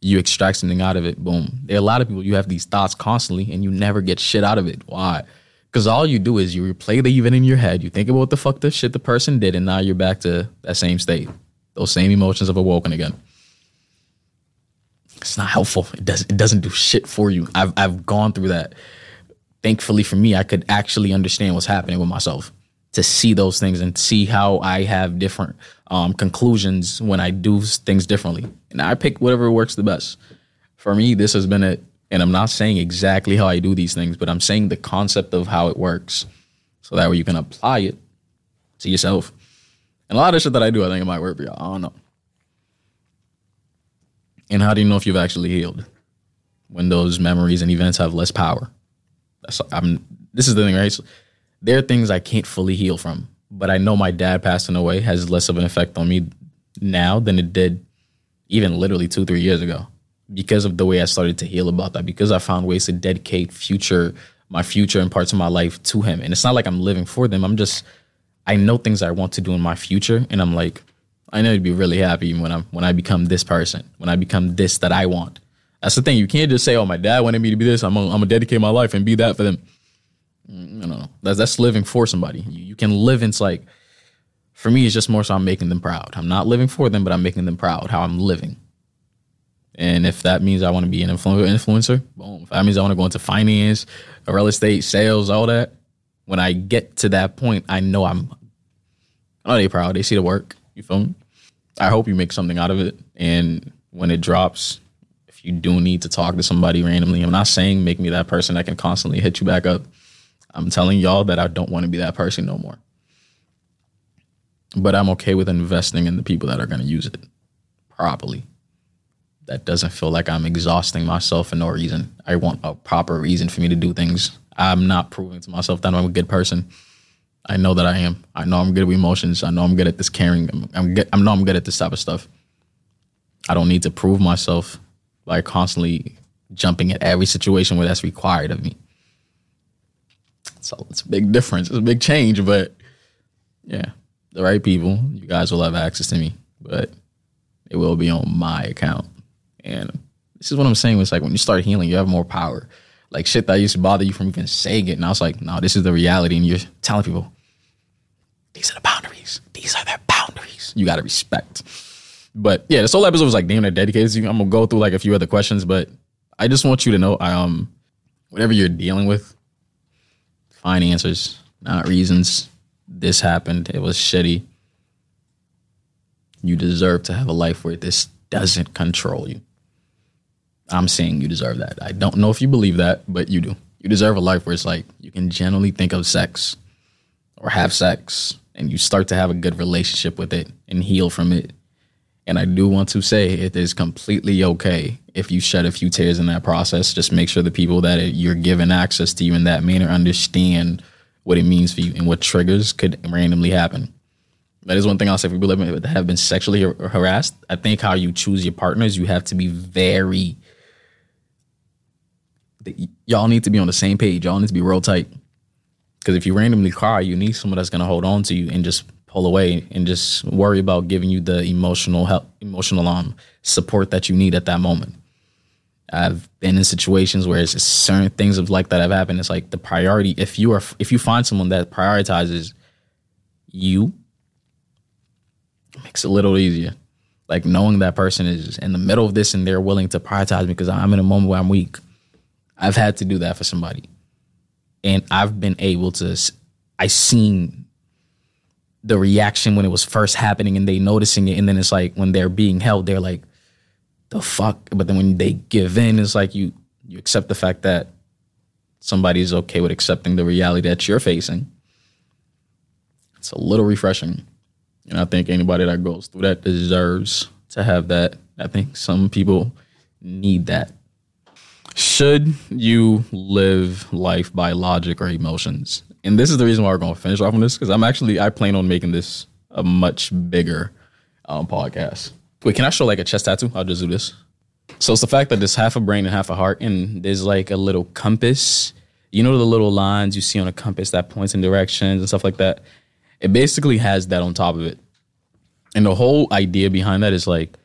you extract something out of it. Boom. There are a lot of people you have these thoughts constantly and you never get shit out of it. Why? Because all you do is you replay the event in your head. You think about what the fuck the shit the person did, and now you're back to that same state. Those same emotions have awoken again. It's not helpful. It does it doesn't do shit for you. I've I've gone through that. Thankfully for me, I could actually understand what's happening with myself to see those things and see how I have different um, conclusions when I do things differently. And I pick whatever works the best. For me, this has been it. And I'm not saying exactly how I do these things, but I'm saying the concept of how it works. So that way you can apply it to yourself. And a lot of shit that I do, I think it might work for y'all. I don't know. And how do you know if you've actually healed? When those memories and events have less power. That's I'm this is the thing, right? So, there are things I can't fully heal from, but I know my dad passing away has less of an effect on me now than it did even literally two, three years ago because of the way I started to heal about that, because I found ways to dedicate future, my future and parts of my life to him. And it's not like I'm living for them. I'm just, I know things I want to do in my future. And I'm like, I know to be really happy when I'm, when I become this person, when I become this that I want. That's the thing. You can't just say, oh, my dad wanted me to be this. I'm going to dedicate my life and be that for them. No, no, no. That's that's living for somebody. You, you can live. It's like for me, it's just more so I'm making them proud. I'm not living for them, but I'm making them proud how I'm living. And if that means I want to be an influencer, boom. If that means I want to go into finance, real estate, sales, all that. When I get to that point, I know I'm. Oh, they proud. They see the work. You feel me? I hope you make something out of it. And when it drops, you do need to talk to somebody randomly, I'm not saying make me that person that can constantly hit you back up. I'm telling y'all that I don't want to be that person no more. But I'm okay with investing in the people that are going to use it properly. That doesn't feel like I'm exhausting myself for no reason. I want a proper reason for me to do things. I'm not proving to myself that I'm a good person. I know that I am. I know I'm good with emotions. I know I'm good at this caring. I'm, I'm good. I know I'm good at this type of stuff. I don't need to prove myself by constantly jumping at every situation where that's required of me. So it's a big difference. It's a big change, but yeah, the right people, you guys will have access to me, but it will be on my account. And this is what I'm saying. It's like when you start healing, you have more power. Like shit that used to bother you from even saying it. And I was like, no, this is the reality. And you're telling people, these are the boundaries. These are their boundaries. You got to respect. But yeah, this whole episode was like damn near dedicated to you. I'm to go through like a few other questions, but I just want you to know, um, whatever you're dealing with, find answers, not reasons. This happened. It was shitty. You deserve to have a life where this doesn't control you. I'm saying you deserve that. I don't know if you believe that, but you do. You deserve a life where it's like you can generally think of sex or have sex and you start to have a good relationship with it and heal from it. And I do want to say it is completely okay if you shed a few tears in that process. Just make sure the people that you're given access to you in that manner understand what it means for you and what triggers could randomly happen. That is one thing I'll say for people that have been sexually harassed. I think how you choose your partners, you have to be very. Y'all need to be on the same page. Y'all need to be real tight. Because if you randomly cry, you need someone that's going to hold on to you and just pull away and just worry about giving you the emotional help, emotional um support that you need at that moment. I've been in situations where it's certain things of like that have happened. It's like the priority. If you are, if you find someone that prioritizes you, makes it a little easier. Like knowing that person is in the middle of this and they're willing to prioritize me because I'm in a moment where I'm weak. I've had to do that for somebody, and I've been able to. I seen the reaction when it was first happening and they noticing it, and then it's like when they're being held, they're like, the fuck? But then when they give in, it's like you you accept the fact that somebody's okay with accepting the reality that you're facing. It's a little refreshing. And I think anybody that goes through that deserves to have that. I think some people need that. Should you live life by logic or emotions? And this is the reason why we're going to finish off on this because I'm actually I plan on making this a much bigger um, podcast. Wait, can I show like a chest tattoo? I'll just do this. So it's the fact that there's half a brain and half a heart, and there's like a little compass. You know the little lines you see on a compass that points in directions and stuff like that. It basically has that on top of it, and the whole idea behind that is like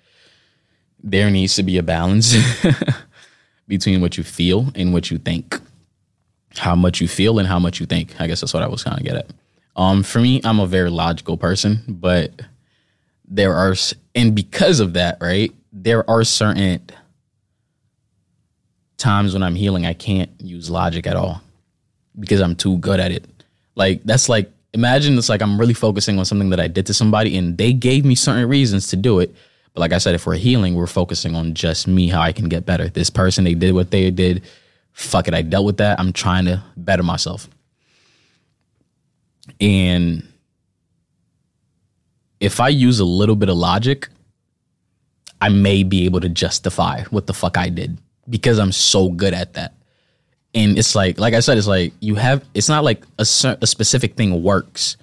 there needs to be a balance between what you feel and what you think. How much you feel and how much you think. I guess that's what I was kind of get at. Um, for me, I'm a very logical person, but there are and because of that right there are certain times when i'm healing i can't use logic at all because i'm too good at it like that's like imagine it's like i'm really focusing on something that i did to somebody and they gave me certain reasons to do it but like i said if we're healing we're focusing on just me how i can get better this person they did what they did fuck it i dealt with that i'm trying to better myself and if I use a little bit of logic, I may be able to justify what the fuck I did because I'm so good at that. And it's like, like I said, it's like you have. It's not like a, a specific thing works.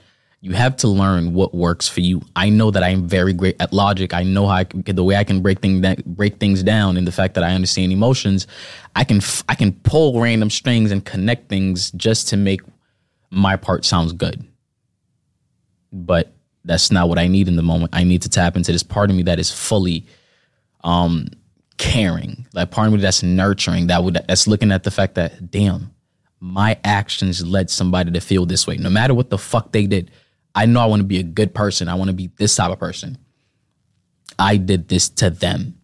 You have to learn what works for you. I know that I'm very great at logic. I know how I can, the way I can break things break things down, and the fact that I understand emotions. I can I can pull random strings and connect things just to make my part sounds good. But that's not what I need in the moment. I need to tap into this part of me that is fully um caring, like part of me that's nurturing, that would that's looking at the fact that damn, my actions led somebody to feel this way. No matter what the fuck they did, I know I want to be a good person. I want to be this type of person. I did this to them.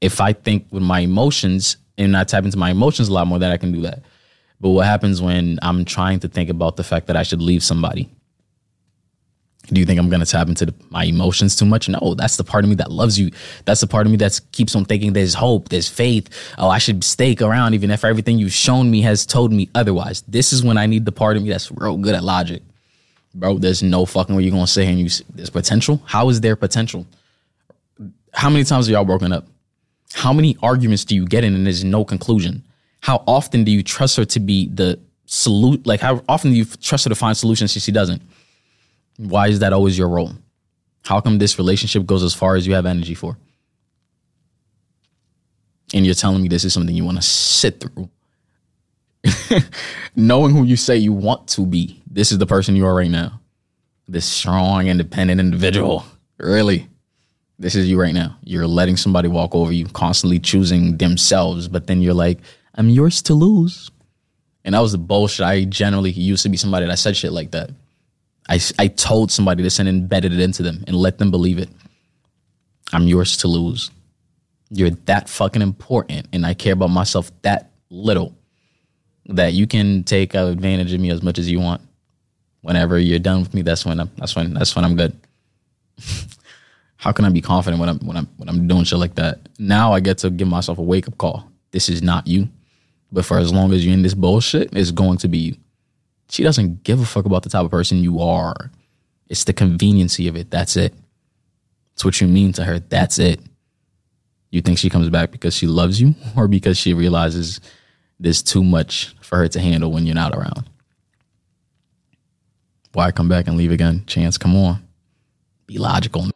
If I think with my emotions and I tap into my emotions a lot more, that I can do that. But what happens when I'm trying to think about the fact that I should leave somebody? Do you think I'm going to tap into the, my emotions too much? No, that's the part of me that loves you. That's the part of me that keeps on thinking there's hope, there's faith. Oh, I should stake around even if everything you've shown me has told me otherwise. This is when I need the part of me that's real good at logic. Bro, there's no fucking way you're going to say and you there's potential. How is there potential? How many times are y'all broken up? How many arguments do you get in and there's no conclusion? how often do you trust her to be the salute? Like, how often do you trust her to find solutions if she doesn't? Why is that always your role? How come this relationship goes as far as you have energy for? And you're telling me this is something you want to sit through. Knowing who you say you want to be, this is the person you are right now. This strong, independent individual. Really? This is you right now. You're letting somebody walk over you, constantly choosing themselves, but then you're like, I'm yours to lose. And that was the bullshit. I generally used to be somebody that said shit like that. I, I told somebody this and embedded it into them and let them believe it. I'm yours to lose. You're that fucking important, and I care about myself that little that you can take advantage of me as much as you want. Whenever you're done with me, that's when I'm that's when that's when I'm good. How can I be confident when I'm when I'm when I'm doing shit like that? Now I get to give myself a wake up call. This is not you. But for as long as you're in this bullshit, it's going to be you. She doesn't give a fuck about the type of person you are. It's the conveniency of it. That's it. It's what you mean to her. That's it. You think she comes back because she loves you or because she realizes there's too much for her to handle when you're not around? Why come back and leave again? Chance, come on. Be logical.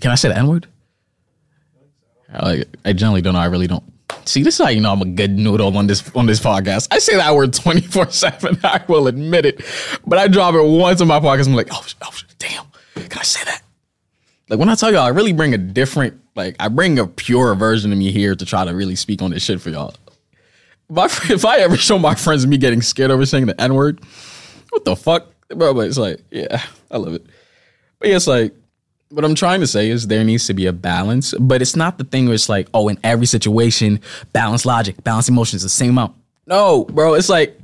Can I say the N word? I, I generally don't know. I really don't. See, this is how you know I'm a good noodle on this on this podcast. I say that word 24 7. I will admit it. But I drop it once in my podcast. I'm like, oh, oh damn. Can I say that? Like when I tell y'all, I really bring a different, like I bring a pure version of me here to try to really speak on this shit for y'all. My, if I ever show my friends me getting scared over saying the N word, what the fuck? Bro, but it's like, yeah, I love it. But yeah, it's like what I'm trying to say is there needs to be a balance, but it's not the thing where it's like, oh, in every situation, balance logic, balance emotions, the same amount. No, bro, it's like,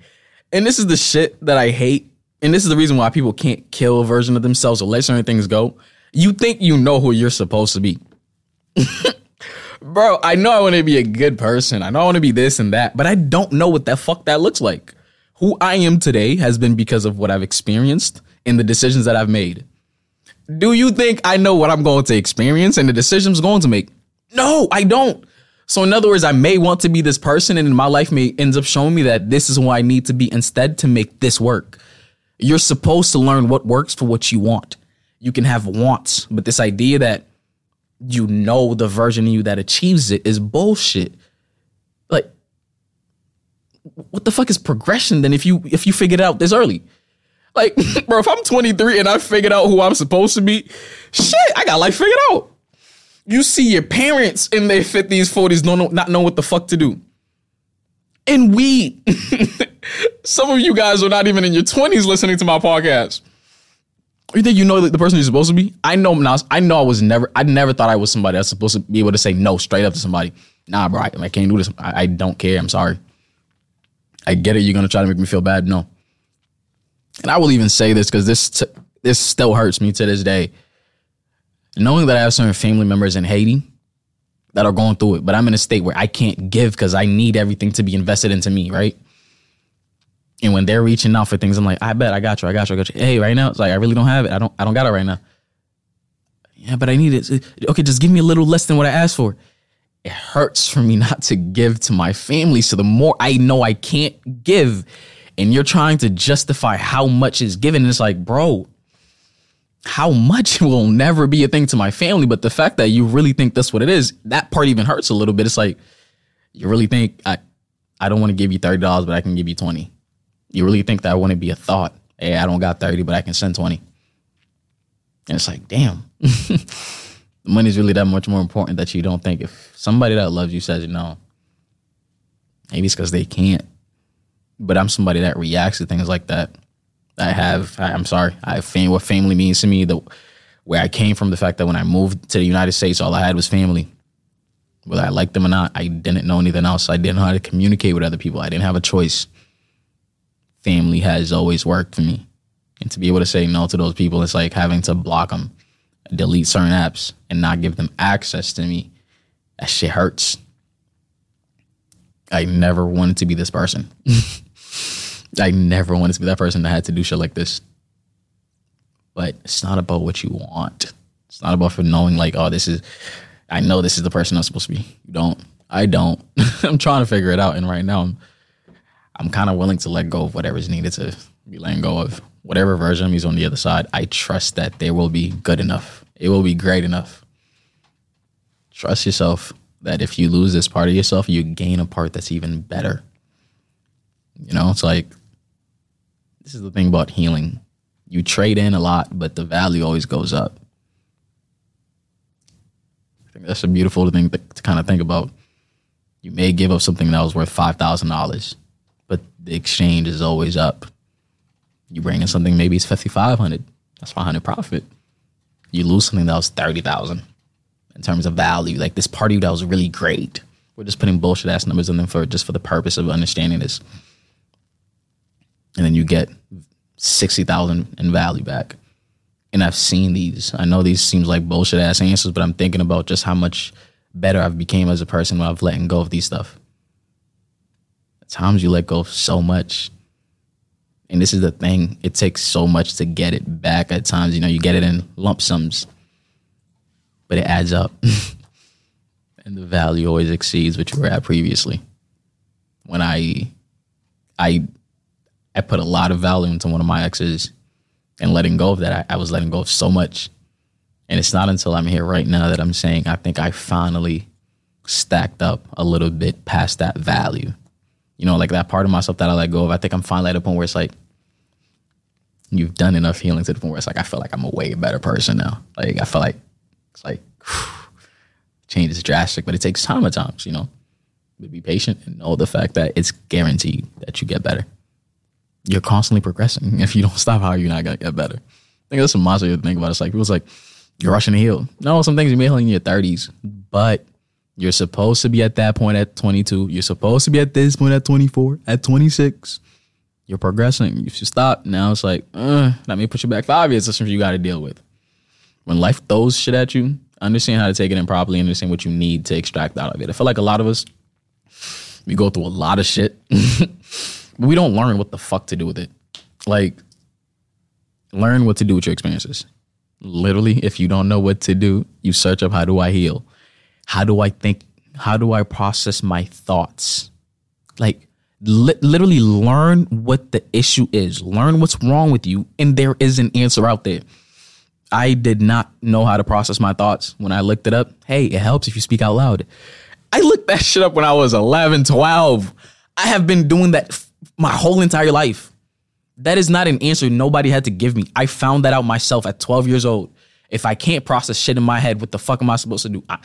and this is the shit that I hate, and this is the reason why people can't kill a version of themselves or let certain things go. You think you know who you're supposed to be. bro, I know I want to be a good person. I know I want to be this and that, but I don't know what the fuck that looks like. Who I am today has been because of what I've experienced and the decisions that I've made. Do you think I know what I'm going to experience and the decisions I'm going to make? No, I don't. So in other words, I may want to be this person and my life may ends up showing me that this is who I need to be instead to make this work. You're supposed to learn what works for what you want. You can have wants, but this idea that you know the version of you that achieves it is bullshit. Like what the fuck is progression then if you if you figured it out this early? Like, bro, if I'm 23 and I figured out who I'm supposed to be, shit, I got life figured out. You see your parents in their 50s, 40s, don't not know what the fuck to do. And we, some of you guys are not even in your 20s listening to my podcast. You think you know the person you're supposed to be? I know now. I know I was never. I never thought I was somebody that's supposed to be able to say no straight up to somebody. Nah, bro, I, I can't do this. I, I don't care. I'm sorry. I get it. You're gonna try to make me feel bad. No, and I will even say this because this t- this still hurts me to this day. Knowing that I have certain family members in Haiti that are going through it, but I'm in a state where I can't give because I need everything to be invested into me, right? And when they're reaching out for things, I'm like, I bet I got you, I got you, I got you. Hey, right now, it's like I really don't have it. I don't, I don't got it right now. Yeah, but I need it. Okay, just give me a little less than what I asked for. It hurts for me not to give to my family. So the more I know I can't give, and you're trying to justify how much is given. And it's like, bro, how much will never be a thing to my family. But the fact that you really think that's what it is, that part even hurts a little bit. It's like, you really think I, I don't want to give you $30, but I can give you 20. You really think that I want to be a thought? Hey, I don't got 30, but I can send 20. And it's like, damn. Money's really that much more important that you don't think if somebody that loves you says no, maybe it's because they can't but I'm somebody that reacts to things like that. I have, I, am sorry, I fam- what family means to me, the where I came from, the fact that when I moved to the United States, all I had was family. Whether I liked them or not, I didn't know anything else. I didn't know how to communicate with other people. I didn't have a choice. Family has always worked for me. And to be able to say no to those people, it's like having to block them, delete certain apps, and not give them access to me. That shit hurts. I never wanted to be this person. I never wanted to be that person that had to do shit like this. But it's not about what you want. It's not about for knowing like, oh, this is I know this is the person I'm supposed to be. You don't. I don't. I'm trying to figure it out. And right now I'm I'm kind of willing to let go of whatever's needed to be letting go of. Whatever version of me is on the other side, I trust that they will be good enough. It will be great enough. Trust yourself that if you lose this part of yourself, you gain a part that's even better. You know, it's like this is the thing about healing. You trade in a lot, but the value always goes up. I think that's a beautiful thing to, to kind of think about. You may give up something that was worth five thousand dollars, but the exchange is always up. You bring in something maybe it's fifty five hundred. That's five hundred profit. You lose something that was thirty thousand. in terms of value. Like this party that was really great. We're just putting bullshit ass numbers in them for just for the purpose of understanding this. And then you get sixty thousand in value back. And I've seen these. I know these seems like bullshit ass answers, but I'm thinking about just how much better I've became as a person when I've letting go of these stuff. At times you let go of so much. And this is the thing, it takes so much to get it back at times. You know, you get it in lump sums, but it adds up. and the value always exceeds what you were at previously. When I I I put a lot of value into one of my exes and letting go of that, I, I was letting go of so much. And it's not until I'm here right now that I'm saying I think I finally stacked up a little bit past that value you know, like that part of myself that I let go of. I think I'm finally at a point where it's like you've done enough healing to the point where it's like I feel like I'm a way better person now. Like I feel like it's like change is drastic, but it takes time at times, you know. But be patient and know the fact that it's guaranteed that you get better. You're constantly progressing. If you don't stop, how are you not gonna get better? I think that's a monster to think about. It's like people's like, you're rushing to heal. No, some things you may heal in your 30s, but you're supposed to be at that point at 22. You're supposed to be at this point at 24, at 26. You're progressing. If You stop. Now it's like, uh, let me put you back five years. That's something you got to deal with. When life throws shit at you, understand how to take it in properly, understand what you need to extract out of it. I feel like a lot of us, we go through a lot of shit, we don't learn what the fuck to do with it. Like, learn what to do with your experiences. Literally, if you don't know what to do, you search up how do I heal how do I think? How do I process my thoughts? Like, li- literally learn what the issue is, learn what's wrong with you, and there is an answer out there. I did not know how to process my thoughts when I looked it up. Hey, it helps if you speak out loud. I looked that shit up when I was 11, 12. I have been doing that my whole entire life. That is not an answer nobody had to give me. I found that out myself at 12 years old. If I can't process shit in my head, what the fuck am I supposed to do? I,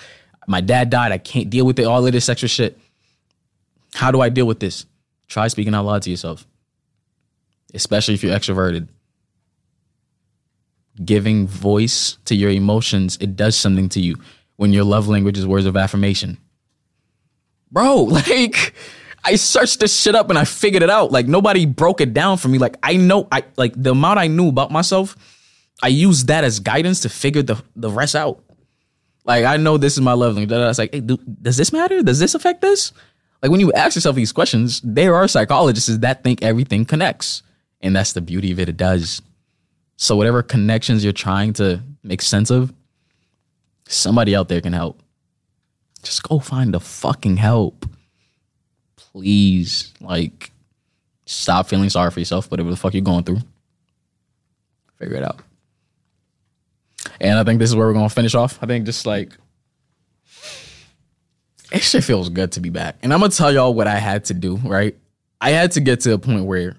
my dad died. I can't deal with it. All of this extra shit. How do I deal with this? Try speaking out loud to yourself, especially if you're extroverted. Giving voice to your emotions, it does something to you when your love language is words of affirmation. Bro, like, I searched this shit up and I figured it out. Like, nobody broke it down for me. Like, I know, I like the amount I knew about myself, I used that as guidance to figure the, the rest out. Like I know this is my love language. It's like, hey, do, does this matter? Does this affect this? Like when you ask yourself these questions, there are psychologists that think everything connects, and that's the beauty of it. It does. So whatever connections you're trying to make sense of, somebody out there can help. Just go find the fucking help, please. Like, stop feeling sorry for yourself. Whatever the fuck you're going through, figure it out. And I think this is where we're gonna finish off. I think just like it shit feels good to be back. And I'm gonna tell y'all what I had to do, right? I had to get to a point where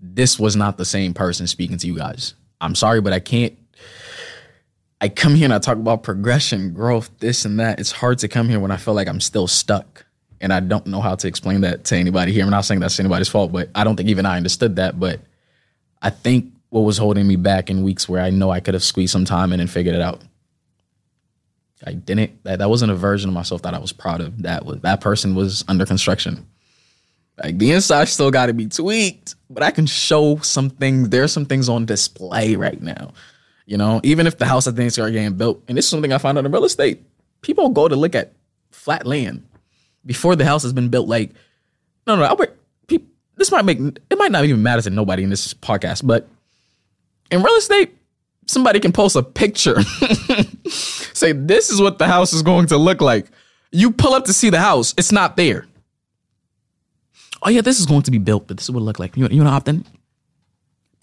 this was not the same person speaking to you guys. I'm sorry, but I can't. I come here and I talk about progression, growth, this and that. It's hard to come here when I feel like I'm still stuck. And I don't know how to explain that to anybody here. I'm not saying that's anybody's fault, but I don't think even I understood that. But I think what was holding me back in weeks where I know I could have squeezed some time in and figured it out. I didn't. That, that wasn't a version of myself that I was proud of. That was that person was under construction. Like the inside still got to be tweaked, but I can show some things. There's some things on display right now. You know, even if the house I think is getting built, and this is something I found out in real estate. People go to look at flat land before the house has been built. Like, no, no, Albert. People, this might make it might not even matter to nobody in this podcast, but in real estate, somebody can post a picture, say, this is what the house is going to look like. You pull up to see the house, it's not there. Oh, yeah, this is going to be built, but this is what it look like. You, you want to opt in?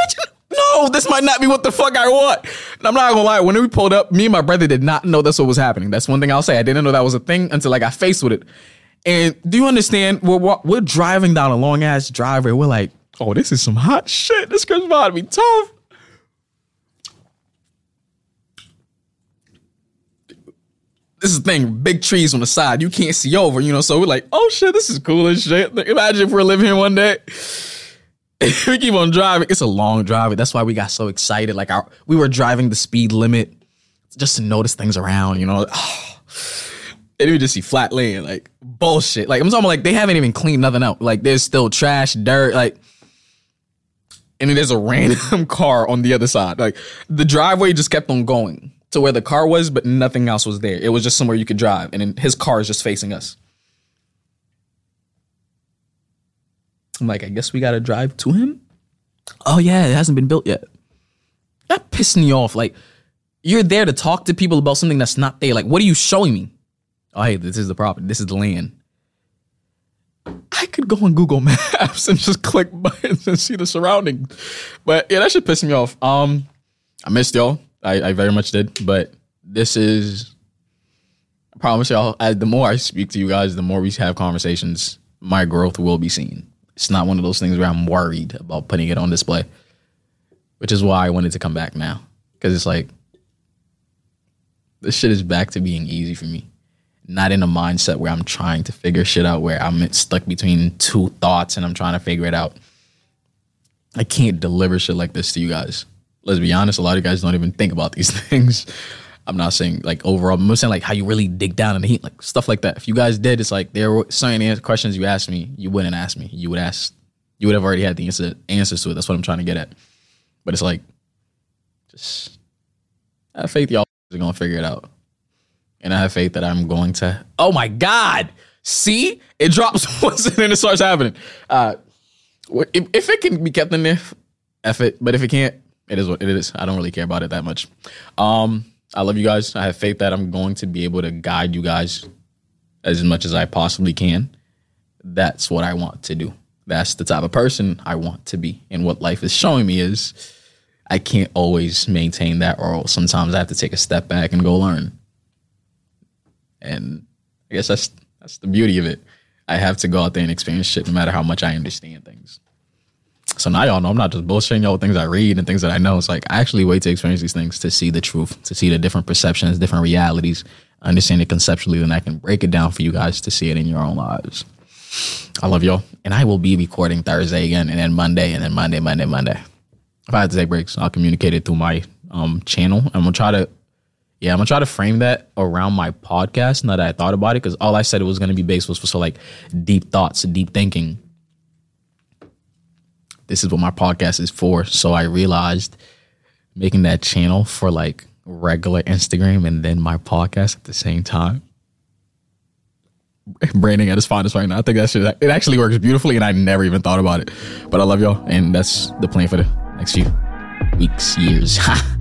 Bitch, no, this might not be what the fuck I want. And I'm not gonna lie, when we pulled up, me and my brother did not know that's what was happening. That's one thing I'll say. I didn't know that was a thing until like I got faced with it. And do you understand? We're, we're driving down a long ass driveway. We're like, oh, this is some hot shit. This girl's about to be tough. this is the thing, big trees on the side. You can't see over, you know. So we're like, oh shit, this is cool as shit. Imagine if we're living here one day. we keep on driving. It's a long drive. That's why we got so excited. Like our we were driving the speed limit just to notice things around, you know. and you just see flat land, like bullshit. Like I'm talking about, like they haven't even cleaned nothing out. Like there's still trash, dirt, like. And then there's a random car on the other side. Like the driveway just kept on going to where the car was, but nothing else was there. It was just somewhere you could drive, and then his car is just facing us. I'm like, I guess we gotta drive to him. Oh yeah, it hasn't been built yet. That pissed me off. Like, you're there to talk to people about something that's not there. Like, what are you showing me? Oh, hey, this is the property. This is the land. I could go on Google Maps and just click buttons and see the surroundings. But yeah, that should piss me off. Um, I missed y'all. I, I very much did. But this is I promise y'all, I, the more I speak to you guys, the more we have conversations, my growth will be seen. It's not one of those things where I'm worried about putting it on display, which is why I wanted to come back now. Because it's like, this shit is back to being easy for me. Not in a mindset where I'm trying to figure shit out, where I'm stuck between two thoughts and I'm trying to figure it out. I can't deliver shit like this to you guys. Let's be honest, a lot of you guys don't even think about these things. I'm not saying like overall, I'm saying like how you really dig down in the heat, like stuff like that. If you guys did, it's like there were certain questions you asked me, you wouldn't ask me. You would ask, you would have already had the answer, answers to it. That's what I'm trying to get at. But it's like, just have faith y'all are gonna figure it out, and I have faith that I'm going to. Oh my God! See, it drops once and then it starts happening. Uh, if, if it can be kept in there, F it. But if it can't, it is what it is. I don't really care about it that much. Um, I love you guys. I have faith that I'm going to be able to guide you guys as much as I possibly can. That's what I want to do. That's the type of person I want to be. And what life is showing me is I can't always maintain that, or sometimes I have to take a step back and go learn. And I guess that's that's the beauty of it. I have to go out there and experience shit no matter how much I understand things. So now y'all know I'm not just bullshitting y'all with things I read and things that I know. It's like I actually wait to experience these things to see the truth, to see the different perceptions, different realities, understand it conceptually, then I can break it down for you guys to see it in your own lives. I love y'all. And I will be recording Thursday again and then Monday and then Monday, Monday, Monday. If I have to take breaks, I'll communicate it through my um, channel. I'm gonna try to yeah, I'm gonna try to frame that around my podcast now that I thought about it, because all I said it was gonna be based was for so like deep thoughts, deep thinking this is what my podcast is for. So I realized making that channel for like regular Instagram and then my podcast at the same time. Branding at its finest right now. I think that shit it actually works beautifully and I never even thought about it. But I love y'all and that's the plan for the next few weeks, years.